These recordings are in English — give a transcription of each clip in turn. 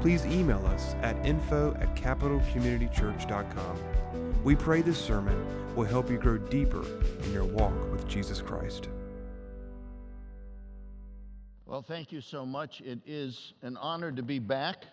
please email us at info at capitalcommunitychurch.com. We pray this sermon will help you grow deeper in your walk with Jesus Christ. Well, thank you so much. It is an honor to be back.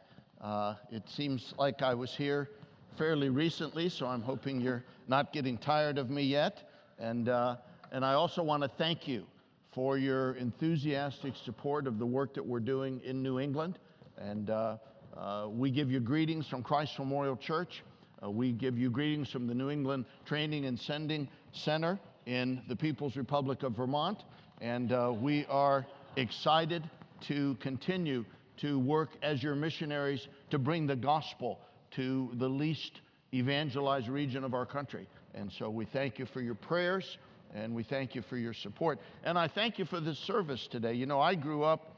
Uh, it seems like I was here fairly recently, so I'm hoping you're not getting tired of me yet. And, uh, and I also want to thank you for your enthusiastic support of the work that we're doing in New England. And uh, uh, we give you greetings from Christ Memorial Church. Uh, we give you greetings from the New England Training and Sending Center in the People's Republic of Vermont. And uh, we are excited to continue to work as your missionaries to bring the gospel to the least evangelized region of our country. And so we thank you for your prayers and we thank you for your support. And I thank you for this service today. You know, I grew up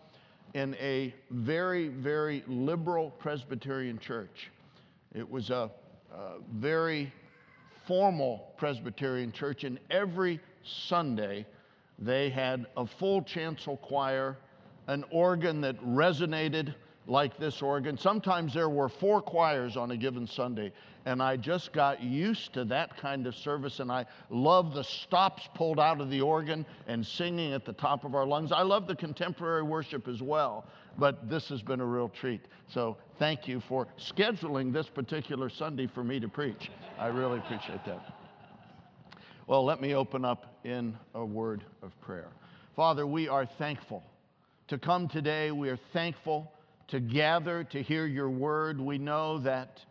in a very, very liberal Presbyterian church. It was a, a very formal Presbyterian church, and every Sunday they had a full chancel choir, an organ that resonated like this organ. Sometimes there were four choirs on a given Sunday, and I just got used to that kind of service, and I love the stops pulled out of the organ and singing at the top of our lungs. I love the contemporary worship as well, but this has been a real treat. So thank you for scheduling this particular Sunday for me to preach. I really appreciate that. Well, let me open up in a word of prayer. Father, we are thankful to come today. We are thankful to gather to hear your word. We know that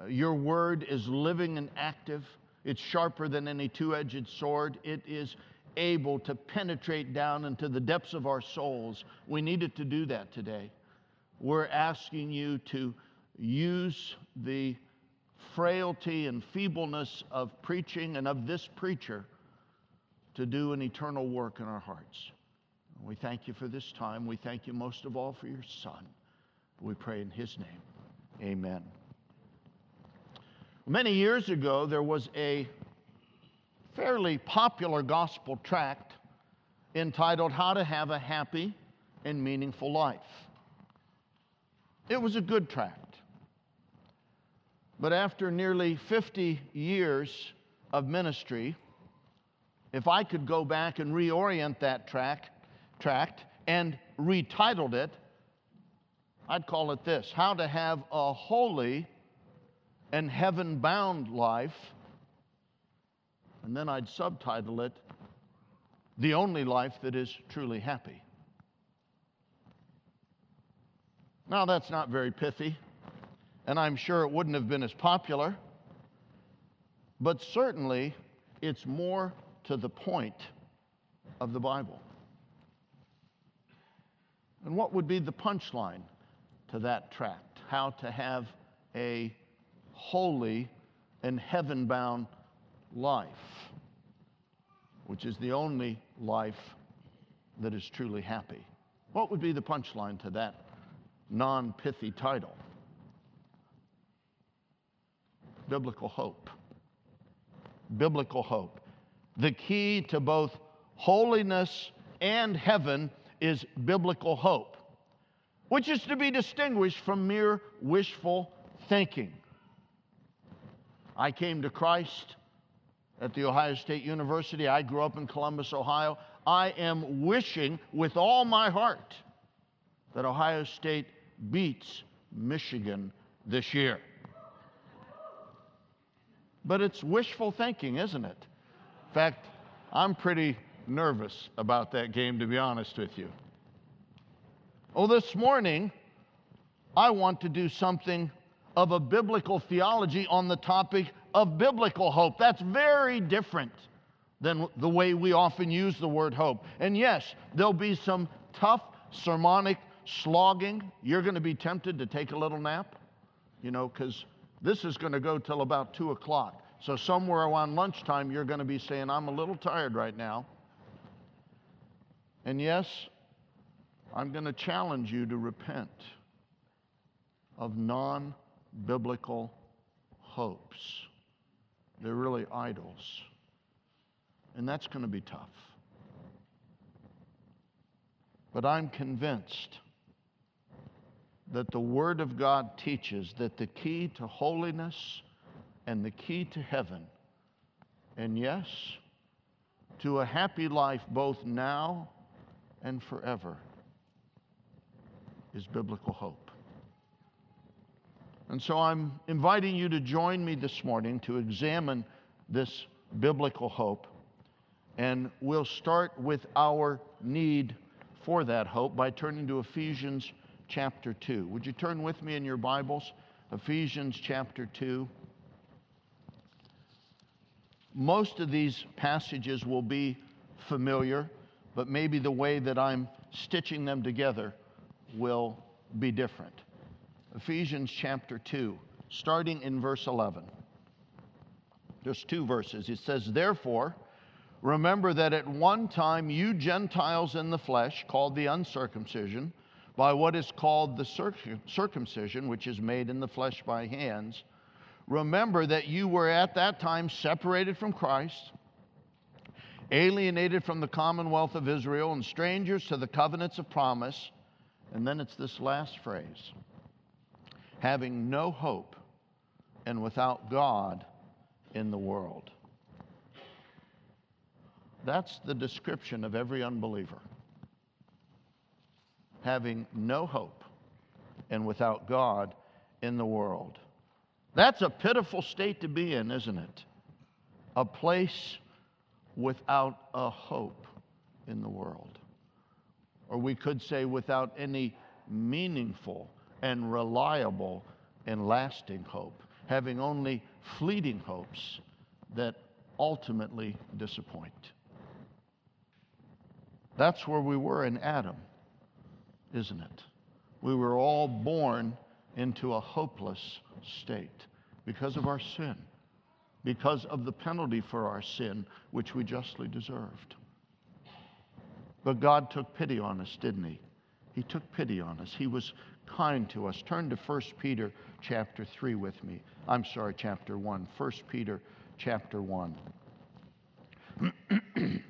uh, your word is living and active. It's sharper than any two edged sword. It is able to penetrate down into the depths of our souls. We needed to do that today. We're asking you to use the frailty and feebleness of preaching and of this preacher to do an eternal work in our hearts. We thank you for this time. We thank you most of all for your Son. We pray in his name. Amen. Many years ago, there was a fairly popular gospel tract entitled How to Have a Happy and Meaningful Life. It was a good tract. But after nearly 50 years of ministry, if I could go back and reorient that tract, tract and retitled it, I'd call it this How to Have a Holy and Heaven Bound Life. And then I'd subtitle it The Only Life That Is Truly Happy. Now, that's not very pithy, and I'm sure it wouldn't have been as popular, but certainly it's more to the point of the Bible. And what would be the punchline to that tract how to have a holy and heaven bound life, which is the only life that is truly happy. What would be the punchline to that non pithy title? Biblical hope. Biblical hope. The key to both holiness and heaven is biblical hope which is to be distinguished from mere wishful thinking. I came to Christ at the Ohio State University. I grew up in Columbus, Ohio. I am wishing with all my heart that Ohio State beats Michigan this year. But it's wishful thinking, isn't it? In fact, I'm pretty nervous about that game, to be honest with you. Oh, this morning, I want to do something of a biblical theology on the topic of biblical hope. That's very different than the way we often use the word hope. And yes, there'll be some tough sermonic slogging. You're going to be tempted to take a little nap. you know, because this is going to go till about 2 o'clock. So, somewhere around lunchtime, you're going to be saying, I'm a little tired right now. And yes, I'm going to challenge you to repent of non biblical hopes. They're really idols. And that's going to be tough. But I'm convinced that the Word of God teaches that the key to holiness and the key to heaven, and yes, to a happy life both now and forever, is biblical hope. And so I'm inviting you to join me this morning to examine this biblical hope. And we'll start with our need for that hope by turning to Ephesians chapter 2. Would you turn with me in your Bibles? Ephesians chapter 2. Most of these passages will be familiar, but maybe the way that I'm stitching them together will be different. Ephesians chapter 2, starting in verse 11. Just two verses. It says, Therefore, remember that at one time you Gentiles in the flesh, called the uncircumcision, by what is called the circumcision, which is made in the flesh by hands, remember that you were at that time separated from Christ, alienated from the commonwealth of Israel, and strangers to the covenants of promise. And then it's this last phrase having no hope and without God in the world. That's the description of every unbeliever. Having no hope and without God in the world. That's a pitiful state to be in, isn't it? A place without a hope in the world. Or we could say without any meaningful and reliable and lasting hope, having only fleeting hopes that ultimately disappoint. That's where we were in Adam, isn't it? We were all born into a hopeless state because of our sin, because of the penalty for our sin, which we justly deserved. But God took pity on us, didn't He? He took pity on us. He was kind to us. Turn to 1 Peter chapter 3 with me. I'm sorry, chapter 1. 1 Peter chapter 1.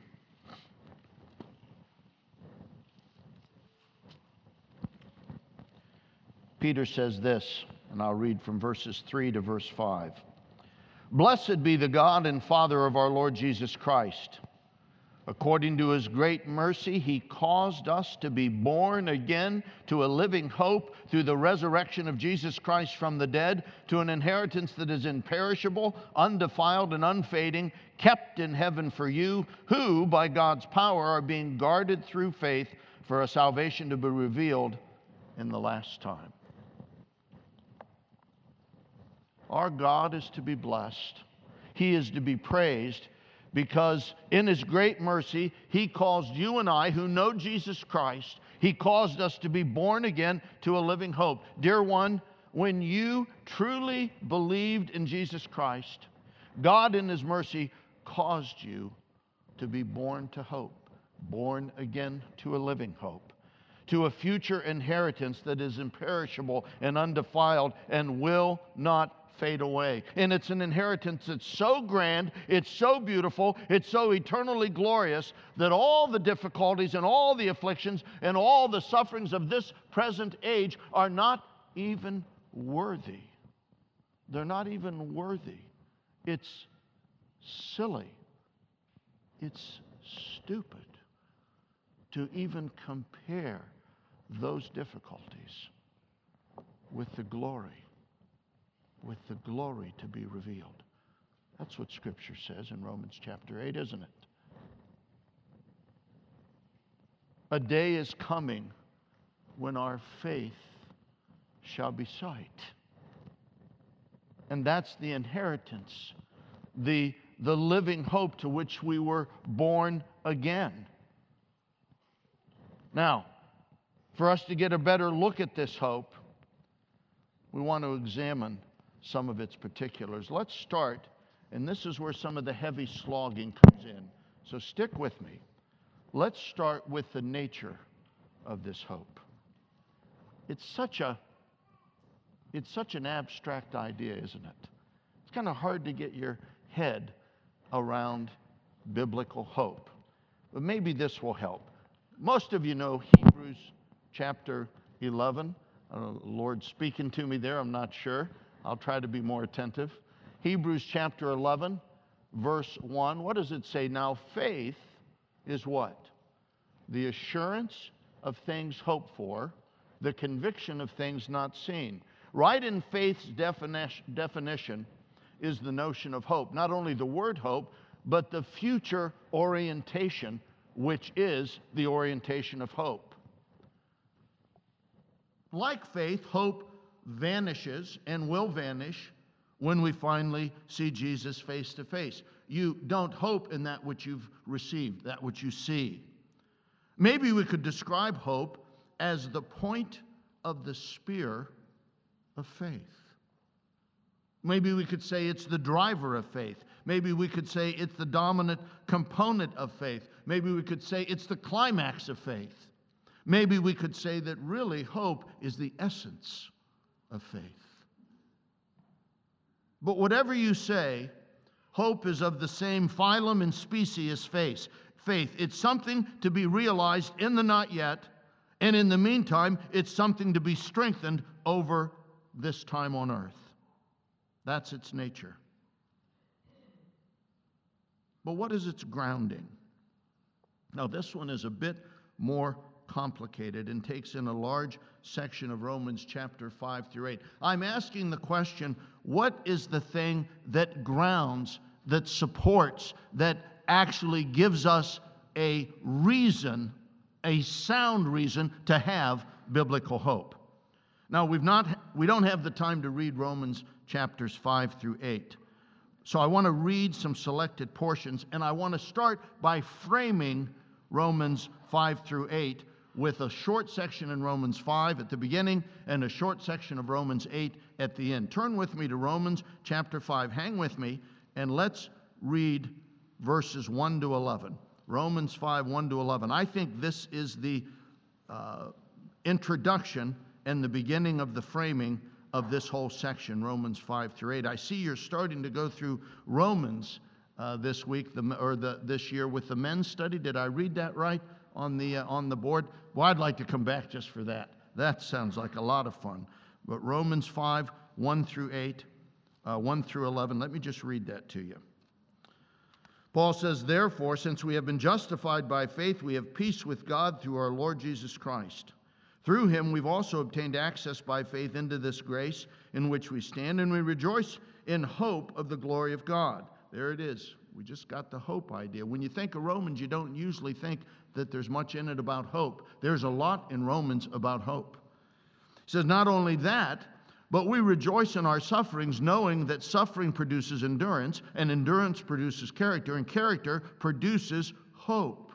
Peter says this, and I'll read from verses 3 to verse 5. Blessed be the God and Father of our Lord Jesus Christ. According to his great mercy, he caused us to be born again to a living hope through the resurrection of Jesus Christ from the dead, to an inheritance that is imperishable, undefiled, and unfading, kept in heaven for you, who, by God's power, are being guarded through faith for a salvation to be revealed in the last time. Our God is to be blessed. He is to be praised because in His great mercy, He caused you and I, who know Jesus Christ, He caused us to be born again to a living hope. Dear one, when you truly believed in Jesus Christ, God in His mercy caused you to be born to hope, born again to a living hope, to a future inheritance that is imperishable and undefiled and will not fade away. And it's an inheritance that's so grand, it's so beautiful, it's so eternally glorious that all the difficulties and all the afflictions and all the sufferings of this present age are not even worthy. They're not even worthy. It's silly. It's stupid to even compare those difficulties with the glory with the glory to be revealed. That's what Scripture says in Romans chapter 8, isn't it? A day is coming when our faith shall be sight. And that's the inheritance, the, the living hope to which we were born again. Now, for us to get a better look at this hope, we want to examine some of its particulars. Let's start, and this is where some of the heavy slogging comes in. So stick with me. Let's start with the nature of this hope. It's such a it's such an abstract idea, isn't it? It's kind of hard to get your head around biblical hope. But maybe this will help. Most of you know Hebrews chapter 11. Uh, Lord speaking to me there, I'm not sure. I'll try to be more attentive. Hebrews chapter 11, verse 1. What does it say? Now, faith is what? The assurance of things hoped for, the conviction of things not seen. Right in faith's definition is the notion of hope. Not only the word hope, but the future orientation, which is the orientation of hope. Like faith, hope vanishes and will vanish when we finally see Jesus face to face. You don't hope in that which you've received, that which you see. Maybe we could describe hope as the point of the spear of faith. Maybe we could say it's the driver of faith. Maybe we could say it's the dominant component of faith. Maybe we could say it's the climax of faith. Maybe we could say that really hope is the essence of faith. But whatever you say, hope is of the same phylum and species as faith. Faith. It's something to be realized in the not yet, and in the meantime, it's something to be strengthened over this time on earth. That's its nature. But what is its grounding? Now, this one is a bit more complicated and takes in a large section of Romans chapter 5 through 8. I'm asking the question what is the thing that grounds, that supports, that actually gives us a reason, a sound reason to have biblical hope? Now, we've not, we don't have the time to read Romans chapters 5 through 8. So I want to read some selected portions, and I want to start by framing Romans 5 through 8 with a short section in Romans 5 at the beginning and a short section of Romans 8 at the end. Turn with me to Romans chapter 5. Hang with me and let's read verses 1 to 11. Romans 5, 1 to 11. I think this is the uh, introduction and the beginning of the framing of this whole section, Romans 5 through 8. I see you're starting to go through Romans uh, this week the, or the, this year with the men's study. Did I read that right? On the, uh, on the board? Well, I'd like to come back just for that. That sounds like a lot of fun. But Romans 5, 1 through 8, uh, 1 through 11, let me just read that to you. Paul says, Therefore, since we have been justified by faith, we have peace with God through our Lord Jesus Christ. Through him, we've also obtained access by faith into this grace in which we stand, and we rejoice in hope of the glory of God. There it is. We just got the hope idea. When you think of Romans, you don't usually think that there's much in it about hope. There's a lot in Romans about hope. He says, Not only that, but we rejoice in our sufferings, knowing that suffering produces endurance, and endurance produces character, and character produces hope.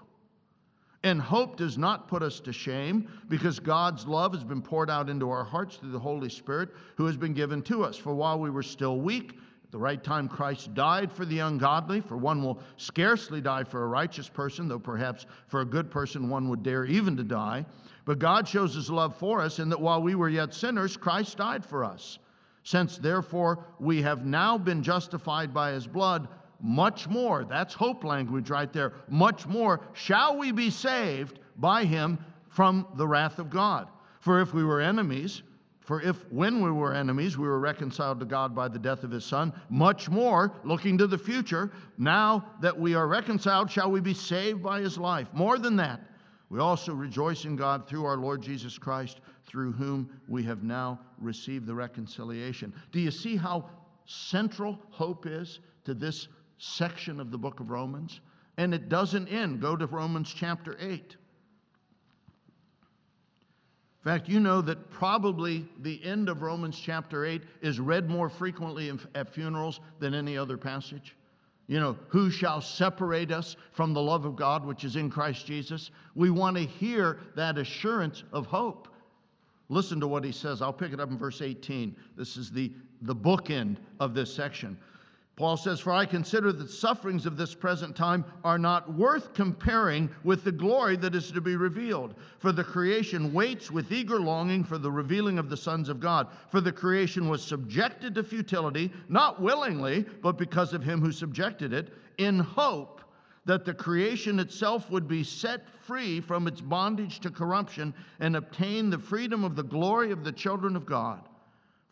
And hope does not put us to shame because God's love has been poured out into our hearts through the Holy Spirit who has been given to us. For while we were still weak, the right time Christ died for the ungodly, for one will scarcely die for a righteous person, though perhaps for a good person one would dare even to die. But God shows his love for us in that while we were yet sinners, Christ died for us. Since therefore we have now been justified by his blood, much more, that's hope language right there, much more shall we be saved by him from the wrath of God. For if we were enemies, for if, when we were enemies, we were reconciled to God by the death of his Son, much more, looking to the future, now that we are reconciled, shall we be saved by his life. More than that, we also rejoice in God through our Lord Jesus Christ, through whom we have now received the reconciliation. Do you see how central hope is to this section of the book of Romans? And it doesn't end. Go to Romans chapter 8 fact, you know that probably the end of Romans chapter 8 is read more frequently at funerals than any other passage. You know, who shall separate us from the love of God which is in Christ Jesus? We want to hear that assurance of hope. Listen to what he says. I'll pick it up in verse 18. This is the, the bookend of this section. Paul says, For I consider that sufferings of this present time are not worth comparing with the glory that is to be revealed. For the creation waits with eager longing for the revealing of the sons of God. For the creation was subjected to futility, not willingly, but because of him who subjected it, in hope that the creation itself would be set free from its bondage to corruption and obtain the freedom of the glory of the children of God.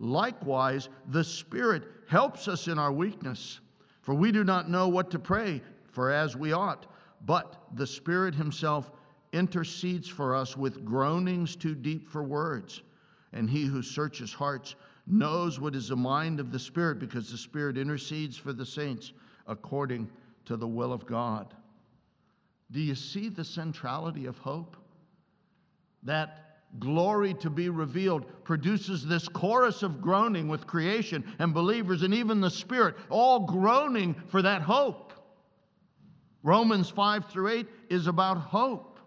Likewise, the Spirit helps us in our weakness, for we do not know what to pray for as we ought. But the Spirit Himself intercedes for us with groanings too deep for words. And He who searches hearts knows what is the mind of the Spirit, because the Spirit intercedes for the saints according to the will of God. Do you see the centrality of hope? That glory to be revealed produces this chorus of groaning with creation and believers and even the Spirit, all groaning for that hope. Romans 5 through 8 is about hope.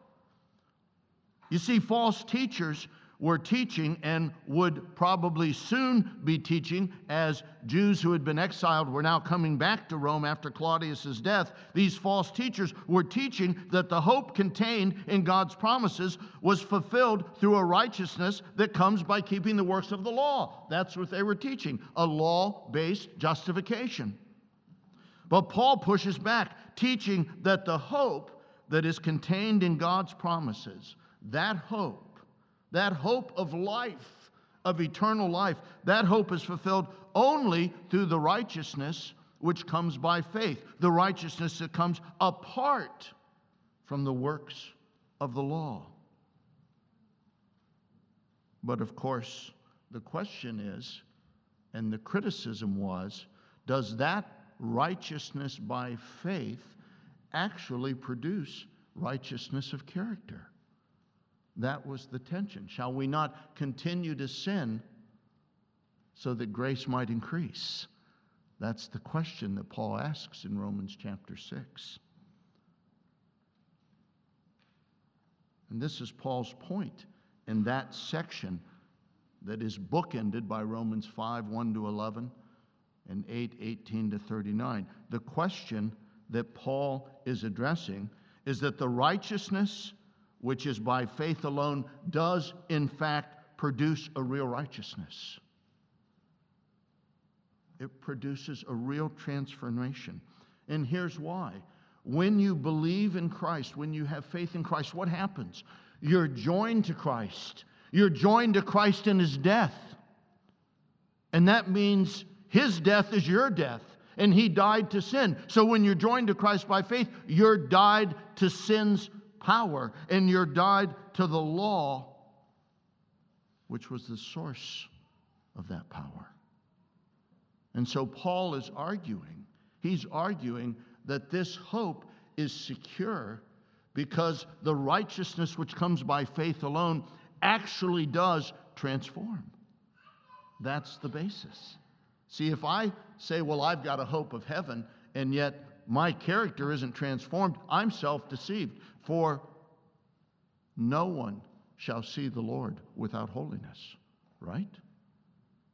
You see, false teachers were teaching and would probably soon be teaching as Jews who had been exiled were now coming back to Rome after Claudius's death. These false teachers were teaching that the hope contained in God's promises was fulfilled through a righteousness that comes by keeping the works of the law. That's what they were teaching, a law based justification. But Paul pushes back, teaching that the hope that is contained in God's promises, that hope that hope of life, of eternal life, that hope is fulfilled only through the righteousness which comes by faith, the righteousness that comes apart from the works of the law. But of course, the question is, and the criticism was, does that righteousness by faith actually produce righteousness of character? That was the tension. Shall we not continue to sin so that grace might increase? That's the question that Paul asks in Romans chapter 6. And this is Paul's point in that section that is bookended by Romans 5 1 to 11 and 8 18 to 39. The question that Paul is addressing is that the righteousness which is by faith alone, does in fact produce a real righteousness. It produces a real transformation. And here's why. When you believe in Christ, when you have faith in Christ, what happens? You're joined to Christ. You're joined to Christ in his death. And that means his death is your death and he died to sin. So when you're joined to Christ by faith, you're died to sin's power, and you're died to the law, which was the source of that power. And so Paul is arguing, he's arguing that this hope is secure because the righteousness which comes by faith alone actually does transform. That's the basis. See, if I say, well, I've got a hope of heaven, and yet my character isn't transformed, I'm self deceived. For no one shall see the Lord without holiness, right?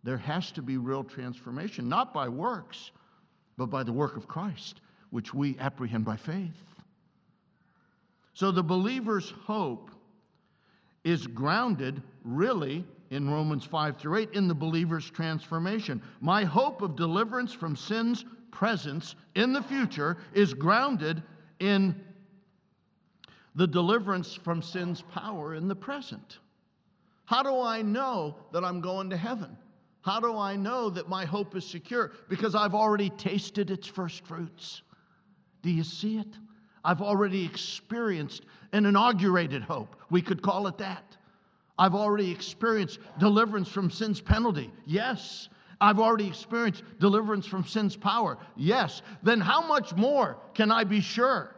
There has to be real transformation, not by works, but by the work of Christ, which we apprehend by faith. So the believer's hope is grounded really in Romans 5 through 8 in the believer's transformation. My hope of deliverance from sin's presence in the future is grounded in the deliverance from sin's power in the present. How do I know that I'm going to heaven? How do I know that my hope is secure? Because I've already tasted its first fruits. Do you see it? I've already experienced an inaugurated hope. We could call it that. I've already experienced deliverance from sin's penalty. Yes. I've already experienced deliverance from sin's power. Yes. Then how much more can I be sure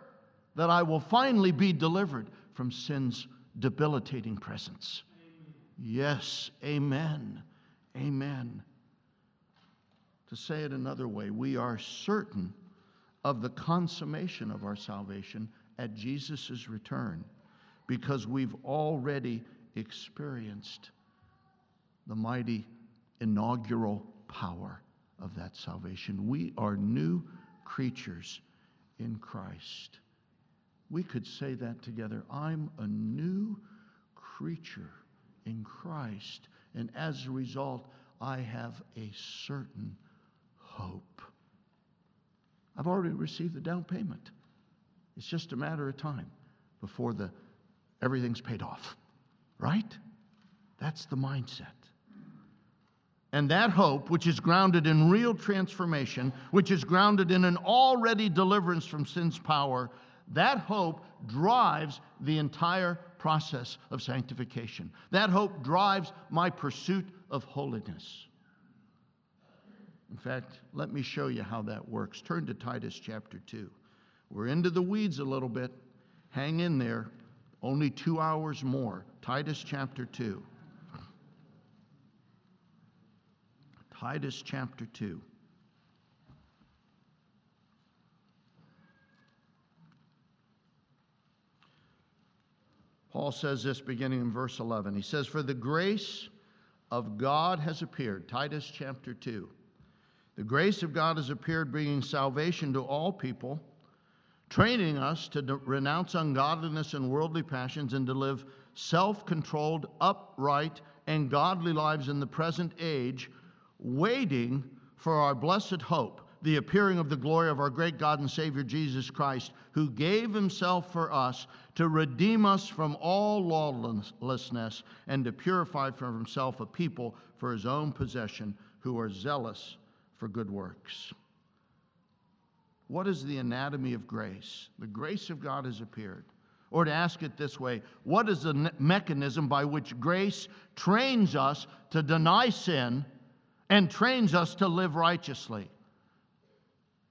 that I will finally be delivered from sin's debilitating presence? Yes. Amen. Amen. To say it another way, we are certain of the consummation of our salvation at Jesus' return because we've already experienced the mighty inaugural power of that salvation. We are new creatures in Christ. We could say that together. I'm a new creature in Christ. And as a result, I have a certain hope. I've already received the down payment. It's just a matter of time before the everything's paid off. Right? That's the mindset. And that hope, which is grounded in real transformation, which is grounded in an already deliverance from sin's power, that hope drives the entire process of sanctification. That hope drives my pursuit of holiness. In fact, let me show you how that works. Turn to Titus chapter 2. We're into the weeds a little bit. Hang in there. Only two hours more. Titus chapter 2. Titus chapter 2. Paul says this beginning in verse 11. He says, For the grace of God has appeared. Titus chapter 2. The grace of God has appeared, bringing salvation to all people, training us to renounce ungodliness and worldly passions and to live self controlled, upright, and godly lives in the present age waiting for our blessed hope, the appearing of the glory of our great God and Savior Jesus Christ, who gave himself for us to redeem us from all lawlessness and to purify for himself a people for his own possession who are zealous for good works. What is the anatomy of grace? The grace of God has appeared. Or to ask it this way, what is the mechanism by which grace trains us to deny sin and trains us to live righteously.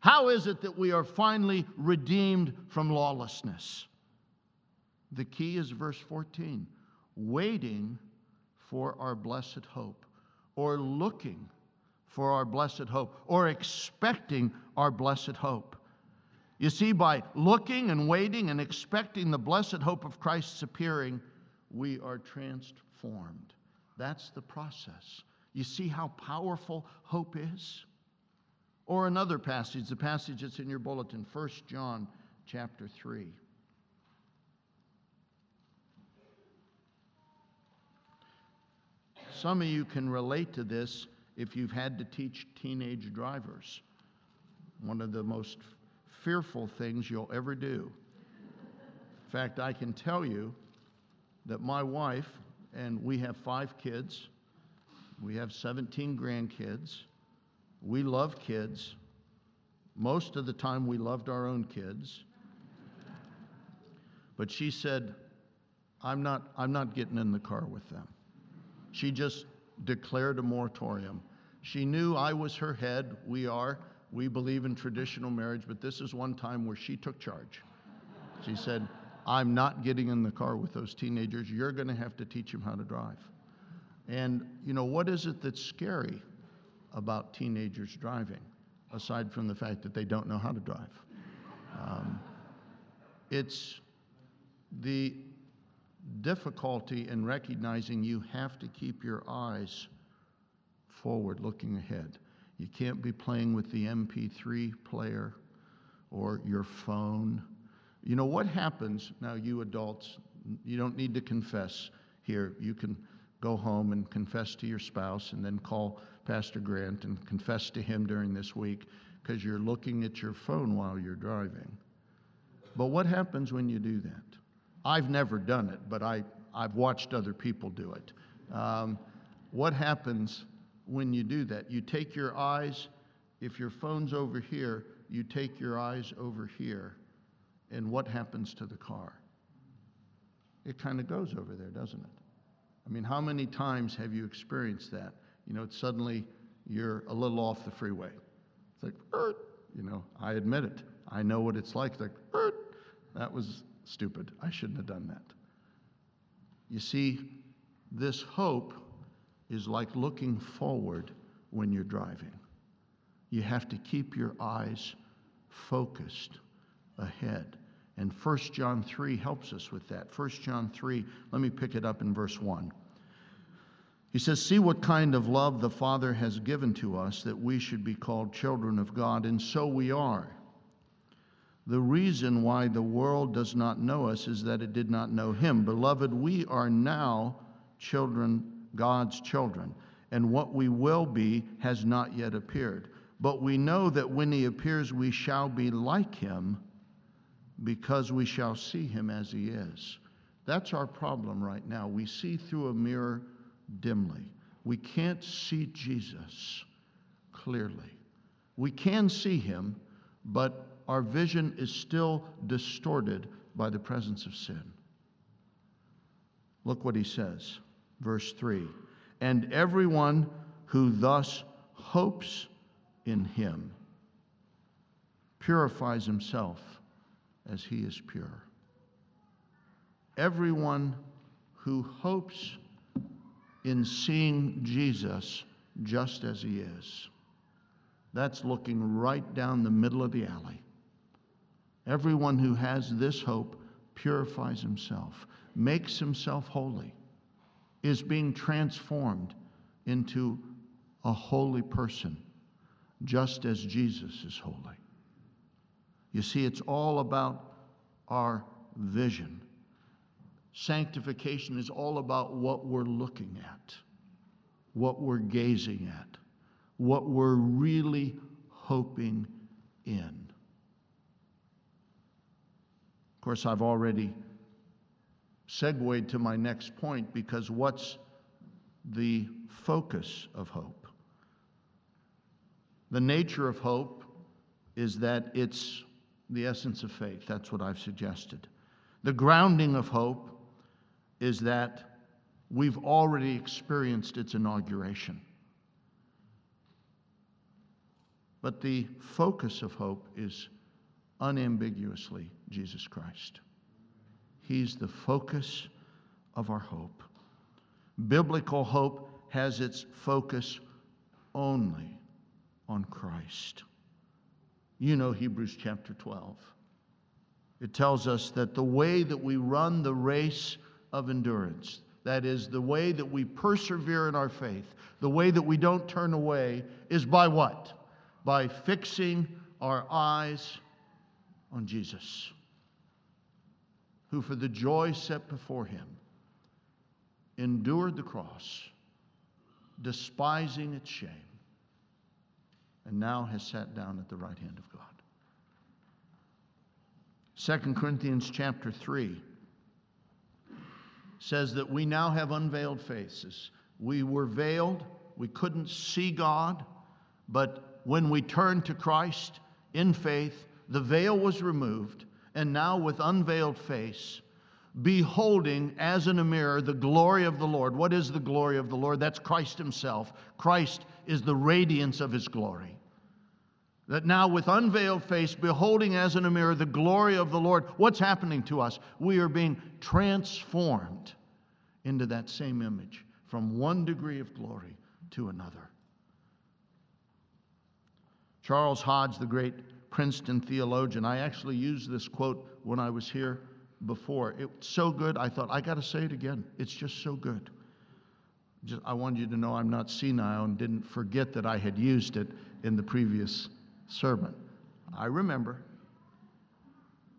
How is it that we are finally redeemed from lawlessness? The key is verse 14 waiting for our blessed hope, or looking for our blessed hope, or expecting our blessed hope. You see, by looking and waiting and expecting the blessed hope of Christ's appearing, we are transformed. That's the process. You see how powerful hope is? Or another passage, the passage that's in your bulletin, 1 John chapter 3. Some of you can relate to this if you've had to teach teenage drivers. One of the most fearful things you'll ever do. In fact, I can tell you that my wife, and we have five kids, we have 17 grandkids. We love kids. Most of the time, we loved our own kids. But she said, I'm not, I'm not getting in the car with them. She just declared a moratorium. She knew I was her head. We are. We believe in traditional marriage, but this is one time where she took charge. She said, I'm not getting in the car with those teenagers. You're going to have to teach them how to drive. And, you know, what is it that's scary about teenagers driving, aside from the fact that they don't know how to drive? Um, it's the difficulty in recognizing you have to keep your eyes forward, looking ahead. You can't be playing with the MP3 player or your phone. You know what happens now, you adults, you don't need to confess here. You can go home and confess to your spouse and then call Pastor Grant and confess to him during this week because you're looking at your phone while you're driving. But what happens when you do that? I've never done it, but I, I've watched other people do it. Um, what happens when you do that? You take your eyes, if your phone's over here, you take your eyes over here, and what happens to the car? It kind of goes over there, doesn't it? I mean, how many times have you experienced that? You know, it's suddenly, you're a little off the freeway. It's like, you know, I admit it. I know what it's like. It's like, that was stupid. I shouldn't have done that. You see, this hope is like looking forward when you're driving. You have to keep your eyes focused ahead. And 1 John 3 helps us with that. 1 John 3, let me pick it up in verse 1. He says, See what kind of love the Father has given to us that we should be called children of God, and so we are. The reason why the world does not know us is that it did not know Him. Beloved, we are now children, God's children, and what we will be has not yet appeared. But we know that when He appears, we shall be like Him because we shall see Him as He is. That's our problem right now. We see through a mirror dimly. We can't see Jesus clearly. We can see him, but our vision is still distorted by the presence of sin. Look what he says, verse 3 And everyone who thus hopes in him purifies himself as he is pure. Everyone who hopes in seeing Jesus just as he is. That's looking right down the middle of the alley. Everyone who has this hope purifies himself, makes himself holy, is being transformed into a holy person, just as Jesus is holy. You see, it's all about our vision. Sanctification is all about what we're looking at, what we're gazing at, what we're really hoping in. Of course, I've already segued to my next point because what's the focus of hope? The nature of hope is that it's the essence of faith. That's what I've suggested. The grounding of hope is that we've already experienced its inauguration. But the focus of hope is unambiguously Jesus Christ. He's the focus of our hope. Biblical hope has its focus only on Christ. You know Hebrews chapter 12. It tells us that the way that we run the race of endurance. That is, the way that we persevere in our faith, the way that we don't turn away, is by what? By fixing our eyes on Jesus, who for the joy set before him endured the cross, despising its shame, and now has sat down at the right hand of God. 2 Corinthians chapter 3 says that we now have unveiled faces. We were veiled, we couldn't see God, but when we turned to Christ in faith, the veil was removed, and now with unveiled face, beholding as in a mirror the glory of the Lord. What is the glory of the Lord? That's Christ Himself. Christ is the radiance of His glory. That now, with unveiled face, beholding as in a mirror the glory of the Lord, what's happening to us? We are being transformed into that same image from one degree of glory to another. Charles Hodge, the great Princeton theologian, I actually used this quote when I was here before. It's so good, I thought, I got to say it again. It's just so good. Just, I wanted you to know I'm not senile and didn't forget that I had used it in the previous sermon. I remember.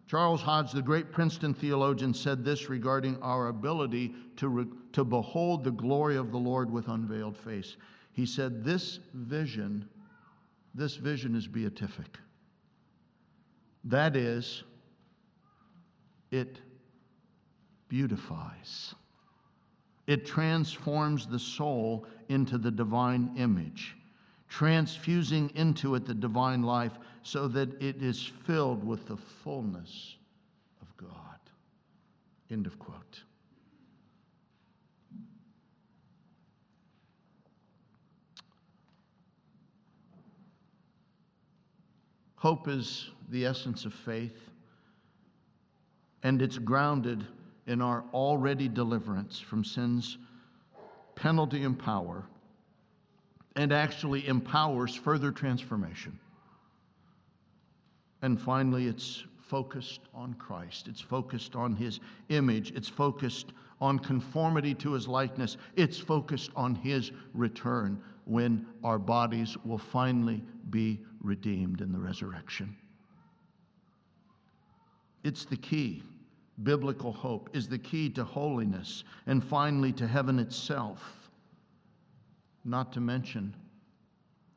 Charles Hodge, the great Princeton theologian, said this regarding our ability to, re- to behold the glory of the Lord with unveiled face. He said, This vision, this vision is beatific. That is, it beautifies. It transforms the soul into the divine image, transfusing into it the divine life so that it is filled with the fullness of God. End of quote. Hope is the essence of faith, and it's grounded in our already deliverance from sin's penalty and power, and actually empowers further transformation. And finally, it's focused on Christ. It's focused on his image. It's focused on conformity to his likeness. It's focused on his return when our bodies will finally be redeemed in the resurrection. It's the key. Biblical hope is the key to holiness and finally to heaven itself, not to mention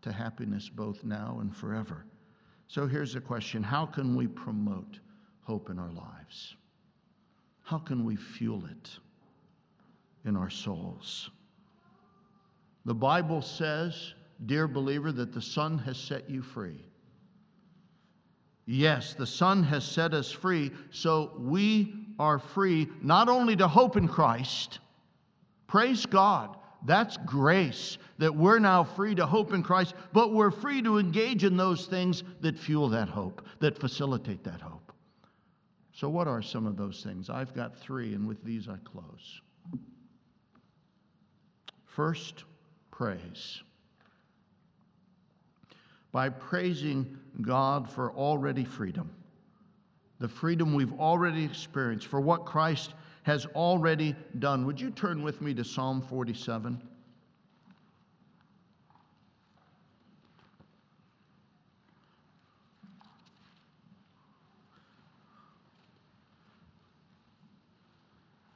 to happiness both now and forever. So here's a question How can we promote hope in our lives? How can we fuel it in our souls? The Bible says, dear believer, that the Son has set you free. Yes, the Son has set us free, so we are free not only to hope in Christ, praise God, that's grace that we're now free to hope in Christ, but we're free to engage in those things that fuel that hope, that facilitate that hope. So, what are some of those things? I've got three, and with these I close. First, praise. By praising God for already freedom, the freedom we've already experienced, for what Christ has already done. Would you turn with me to Psalm 47?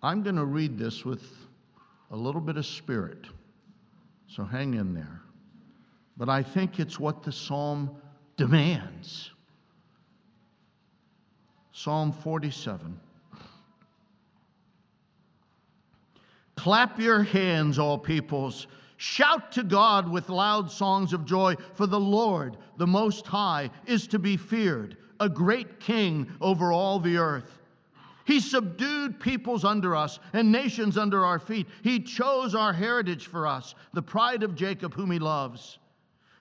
I'm going to read this with a little bit of spirit, so hang in there. But I think it's what the psalm demands. Psalm 47. Clap your hands, all peoples. Shout to God with loud songs of joy, for the Lord, the Most High, is to be feared, a great king over all the earth. He subdued peoples under us and nations under our feet. He chose our heritage for us, the pride of Jacob, whom he loves.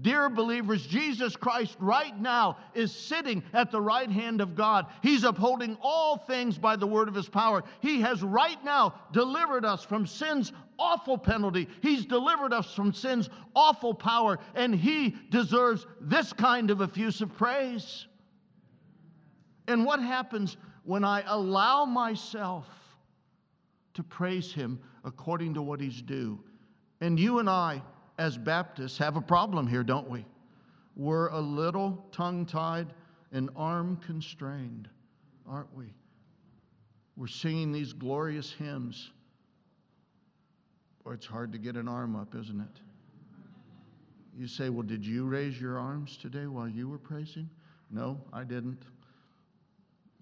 Dear believers, Jesus Christ right now is sitting at the right hand of God. He's upholding all things by the word of his power. He has right now delivered us from sin's awful penalty. He's delivered us from sin's awful power, and he deserves this kind of effusive praise. And what happens when I allow myself to praise him according to what he's due? And you and I as Baptists, have a problem here, don't we? We're a little tongue tied and arm constrained, aren't we? We're singing these glorious hymns. Or it's hard to get an arm up, isn't it? You say, Well, did you raise your arms today while you were praising? No, I didn't.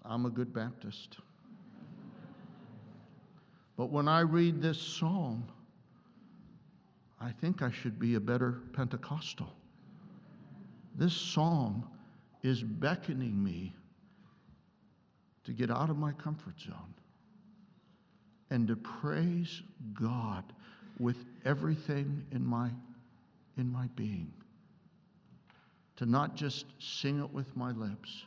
I'm a good Baptist. But when I read this psalm, I think I should be a better Pentecostal. This psalm is beckoning me to get out of my comfort zone and to praise God with everything in my, in my being. To not just sing it with my lips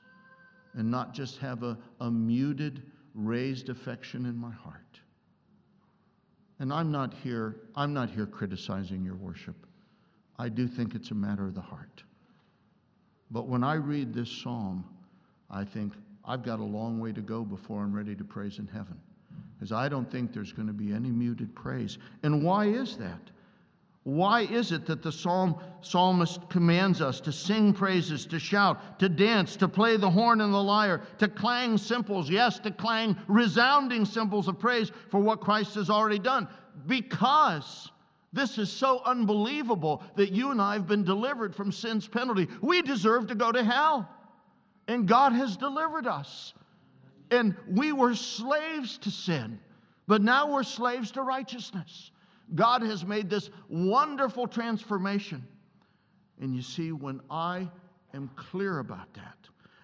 and not just have a, a muted, raised affection in my heart and I'm not here, I'm not here criticizing your worship. I do think it's a matter of the heart. But when I read this psalm, I think I've got a long way to go before I'm ready to praise in heaven. Because I don't think there's going to be any muted praise. And why is that? Why is it that the psalm, psalmist commands us to sing praises, to shout, to dance, to play the horn and the lyre, to clang cymbals, yes, to clang resounding cymbals of praise for what Christ has already done? Because this is so unbelievable that you and I have been delivered from sin's penalty. We deserve to go to hell, and God has delivered us. And we were slaves to sin, but now we're slaves to righteousness. God has made this wonderful transformation. And you see, when I am clear about that,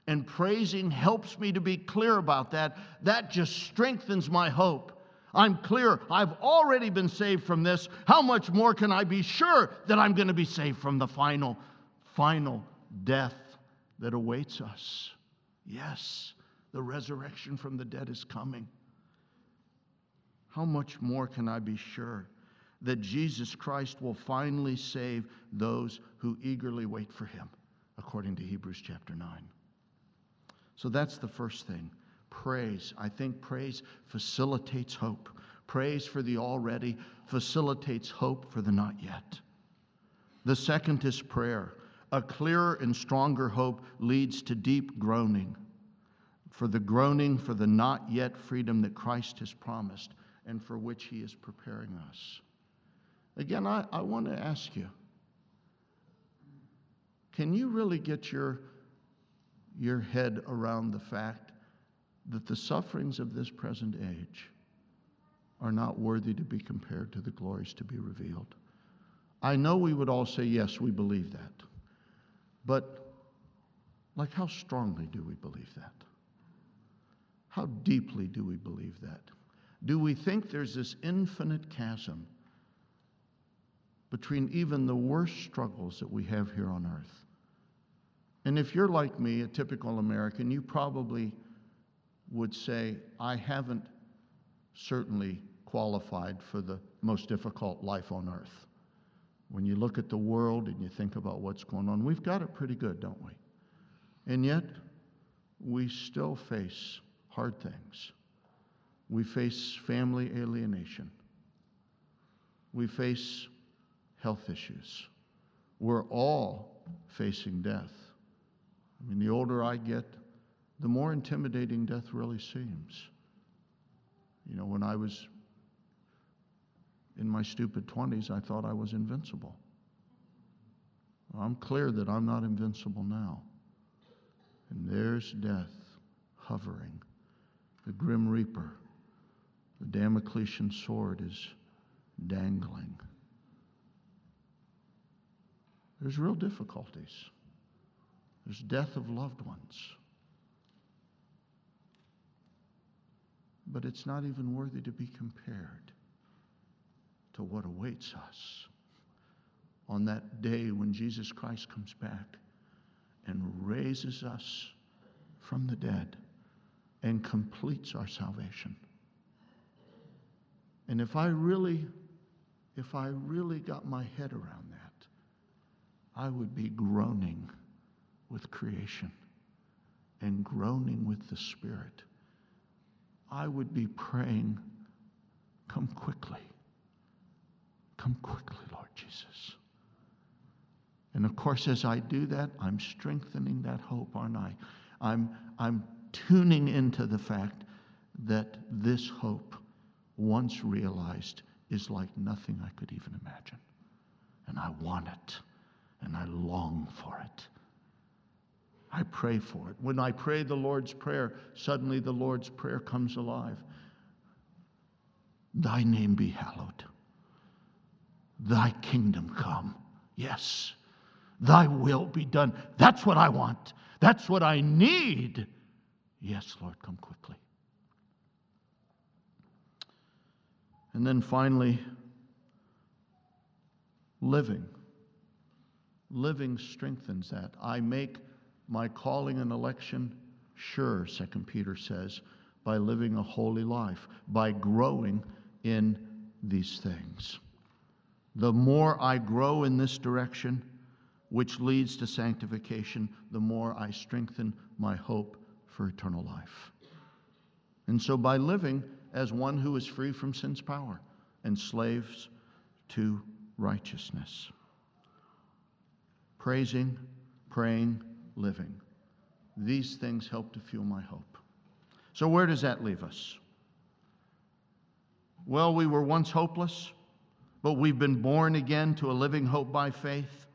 and praising helps me to be clear about that, that just strengthens my hope. I'm clear, I've already been saved from this. How much more can I be sure that I'm going to be saved from the final, final death that awaits us? Yes, the resurrection from the dead is coming. How much more can I be sure that Jesus Christ will finally save those who eagerly wait for him, according to Hebrews chapter 9? So that's the first thing. Praise. I think praise facilitates hope. Praise for the already facilitates hope for the not yet. The second is prayer. A clearer and stronger hope leads to deep groaning for the groaning for the not yet freedom that Christ has promised and for which he is preparing us. Again, I, I want to ask you can you really get your, your head around the fact that the sufferings of this present age are not worthy to be compared to the glories to be revealed? I know we would all say, yes, we believe that. But, like, how strongly do we believe that? How deeply do we believe that? Do we think there's this infinite chasm between even the worst struggles that we have here on earth. And if you're like me, a typical American, you probably would say, I haven't certainly qualified for the most difficult life on earth. When you look at the world and you think about what's going on, we've got it pretty good, don't we? And yet, we still face hard things. We face family alienation. We face health issues. We're all facing death. I mean, the older I get, the more intimidating death really seems. You know, when I was in my stupid 20s, I thought I was invincible. I'm clear that I'm not invincible now. And there's death hovering. The grim reaper, the Damocletian sword is dangling. There's real difficulties. There's death of loved ones. But it's not even worthy to be compared to what awaits us on that day when Jesus Christ comes back and raises us from the dead and completes our salvation. And if I really, if I really got my head around that, I would be groaning with creation and groaning with the Spirit. I would be praying, Come quickly. Come quickly, Lord Jesus. And of course, as I do that, I'm strengthening that hope, aren't I? I'm, I'm tuning into the fact that this hope, once realized, is like nothing I could even imagine. And I want it and I long for it. I pray for it. When I pray the Lord's Prayer, suddenly the Lord's Prayer comes alive. Thy name be hallowed. Thy kingdom come. Yes. Thy will be done. That's what I want. That's what I need. Yes, Lord, come quickly. And then finally, living living strengthens that. I make my calling and election sure, Second Peter says, by living a holy life, by growing in these things. The more I grow in this direction, which leads to sanctification, the more I strengthen my hope for eternal life. And so, by living as one who is free from sin's power and slaves to righteousness praising, praying, living. These things help to fuel my hope. So, where does that leave us? Well, we were once hopeless, but we've been born again to a living hope by faith.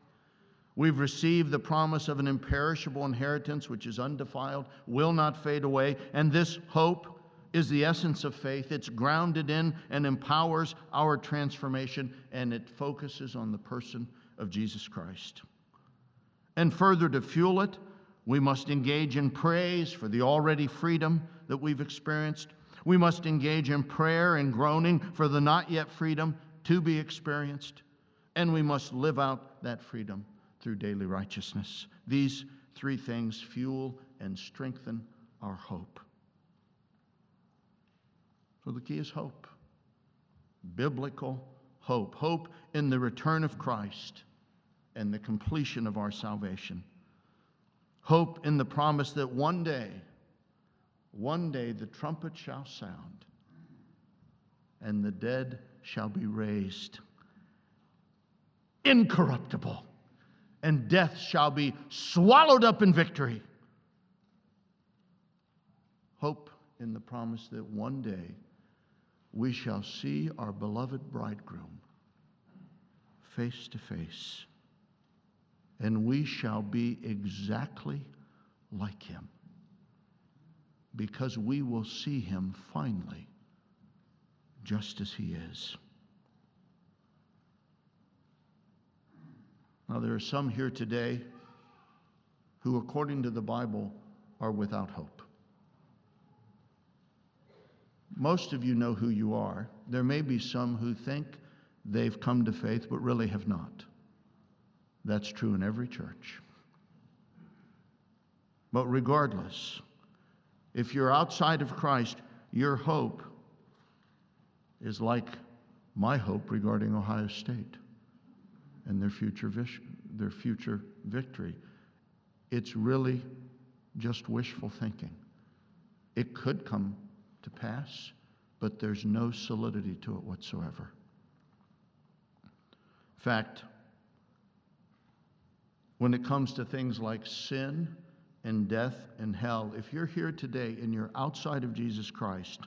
We've received the promise of an imperishable inheritance which is undefiled, will not fade away, and this hope is the essence of faith. It's grounded in and empowers our transformation, and it focuses on the person of Jesus Christ. And further, to fuel it, we must engage in praise for the already freedom that we've experienced. We must engage in prayer and groaning for the not yet freedom to be experienced. And we must live out that freedom through daily righteousness. These three things fuel and strengthen our hope. So the key is hope biblical hope, hope in the return of Christ and the completion of our salvation. Hope in the promise that one day, one day the trumpet shall sound and the dead shall be raised incorruptible, and death shall be swallowed up in victory. Hope in the promise that one day we shall see our beloved bridegroom face to face, and we shall be exactly like him because we will see him finally just as he is. Now, there are some here today who, according to the Bible, are without hope. Most of you know who you are. There may be some who think they've come to faith but really have not. That's true in every church. But regardless, if you're outside of Christ, your hope is like my hope regarding Ohio State and their future, their future victory. It's really just wishful thinking. It could come to pass, but there's no solidity to it whatsoever. In fact, when it comes to things like sin and death and hell, if you're here today and you're outside of Jesus Christ,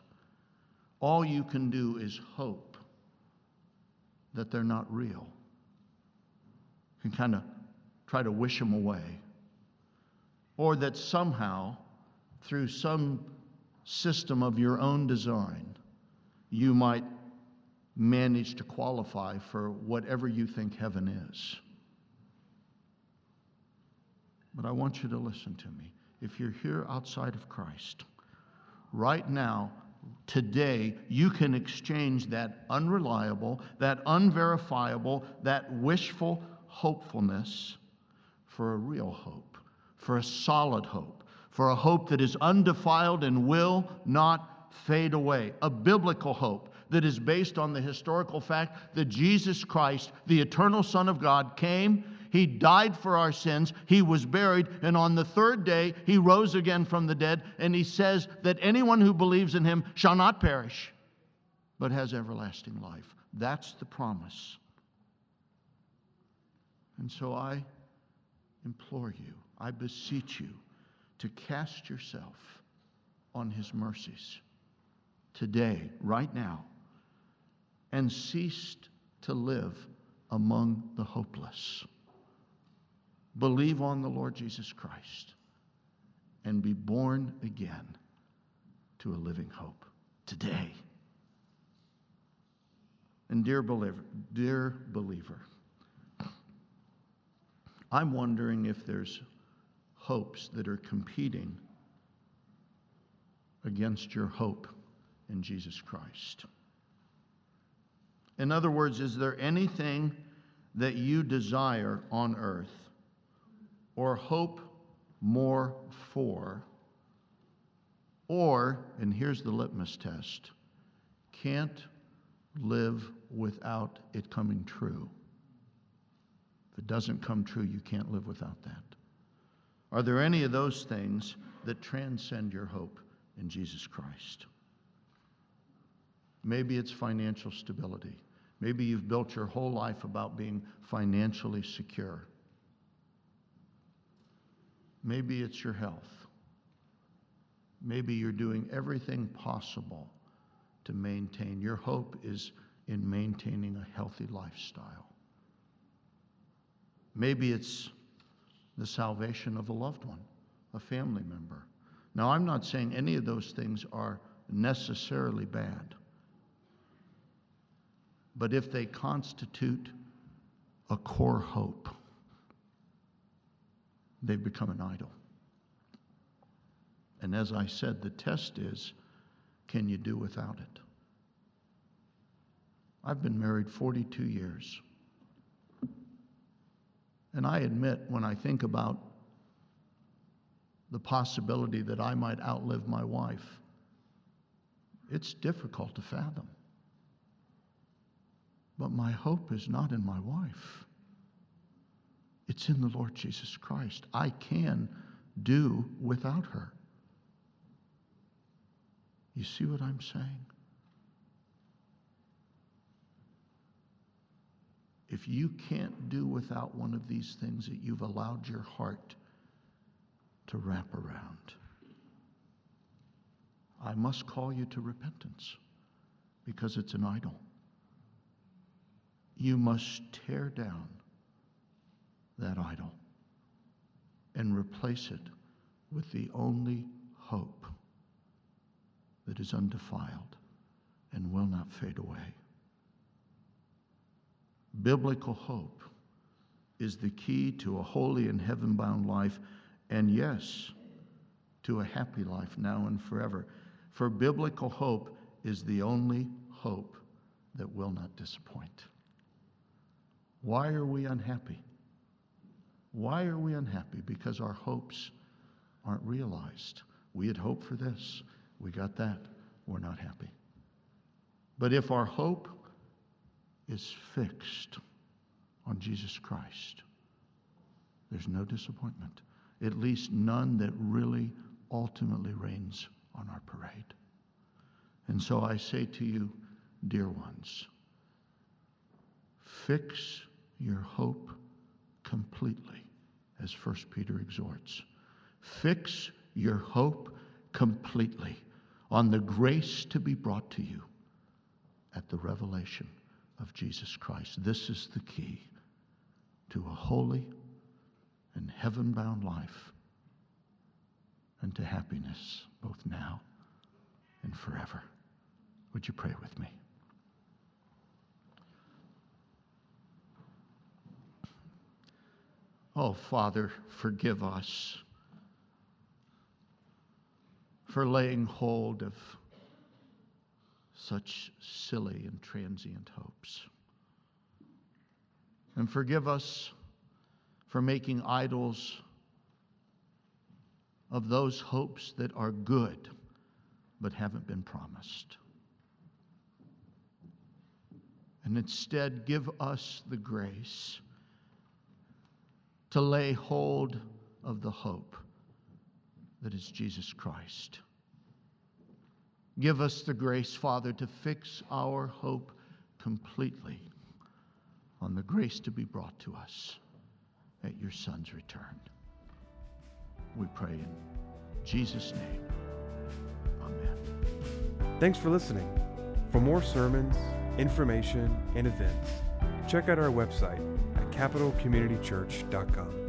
all you can do is hope that they're not real. You can kind of try to wish them away. Or that somehow, through some system of your own design, you might manage to qualify for whatever you think heaven is. But I want you to listen to me. If you're here outside of Christ, right now, today, you can exchange that unreliable, that unverifiable, that wishful hopefulness for a real hope, for a solid hope, for a hope that is undefiled and will not fade away, a biblical hope that is based on the historical fact that Jesus Christ, the eternal Son of God, came. He died for our sins. He was buried. And on the third day, he rose again from the dead. And he says that anyone who believes in him shall not perish, but has everlasting life. That's the promise. And so I implore you, I beseech you to cast yourself on his mercies today, right now, and cease to live among the hopeless. Believe on the Lord Jesus Christ and be born again to a living hope today. And dear believer, dear believer, I'm wondering if there's hopes that are competing against your hope in Jesus Christ. In other words, is there anything that you desire on earth or hope more for? Or, and here's the litmus test, can't live without it coming true? If it doesn't come true, you can't live without that. Are there any of those things that transcend your hope in Jesus Christ? Maybe it's financial stability. Maybe you've built your whole life about being financially secure. Maybe it's your health. Maybe you're doing everything possible to maintain. Your hope is in maintaining a healthy lifestyle. Maybe it's the salvation of a loved one, a family member. Now, I'm not saying any of those things are necessarily bad. But if they constitute a core hope, they've become an idol. And as I said, the test is can you do without it? I've been married 42 years. And I admit, when I think about the possibility that I might outlive my wife, it's difficult to fathom. But my hope is not in my wife, it's in the Lord Jesus Christ. I can do without her. You see what I'm saying? If you can't do without one of these things that you've allowed your heart to wrap around, I must call you to repentance because it's an idol. You must tear down that idol and replace it with the only hope that is undefiled and will not fade away. Biblical hope is the key to a holy and heaven bound life, and yes, to a happy life now and forever. For biblical hope is the only hope that will not disappoint. Why are we unhappy? Why are we unhappy? Because our hopes aren't realized. We had hoped for this, we got that, we're not happy. But if our hope is fixed on Jesus Christ, there's no disappointment, at least none that really ultimately rains on our parade. And so I say to you, dear ones, fix your hope completely, as 1 Peter exhorts. Fix your hope completely on the grace to be brought to you at the revelation of Jesus Christ. This is the key to a holy and heaven bound life and to happiness both now and forever. Would you pray with me? Oh, Father, forgive us for laying hold of such silly and transient hopes. And forgive us for making idols of those hopes that are good but haven't been promised. And instead, give us the grace to lay hold of the hope that is Jesus Christ. Give us the grace, Father, to fix our hope completely on the grace to be brought to us at your Son's return. We pray in Jesus' name. Amen. Thanks for listening. For more sermons, information, and events, check out our website capitalcommunitychurch.com.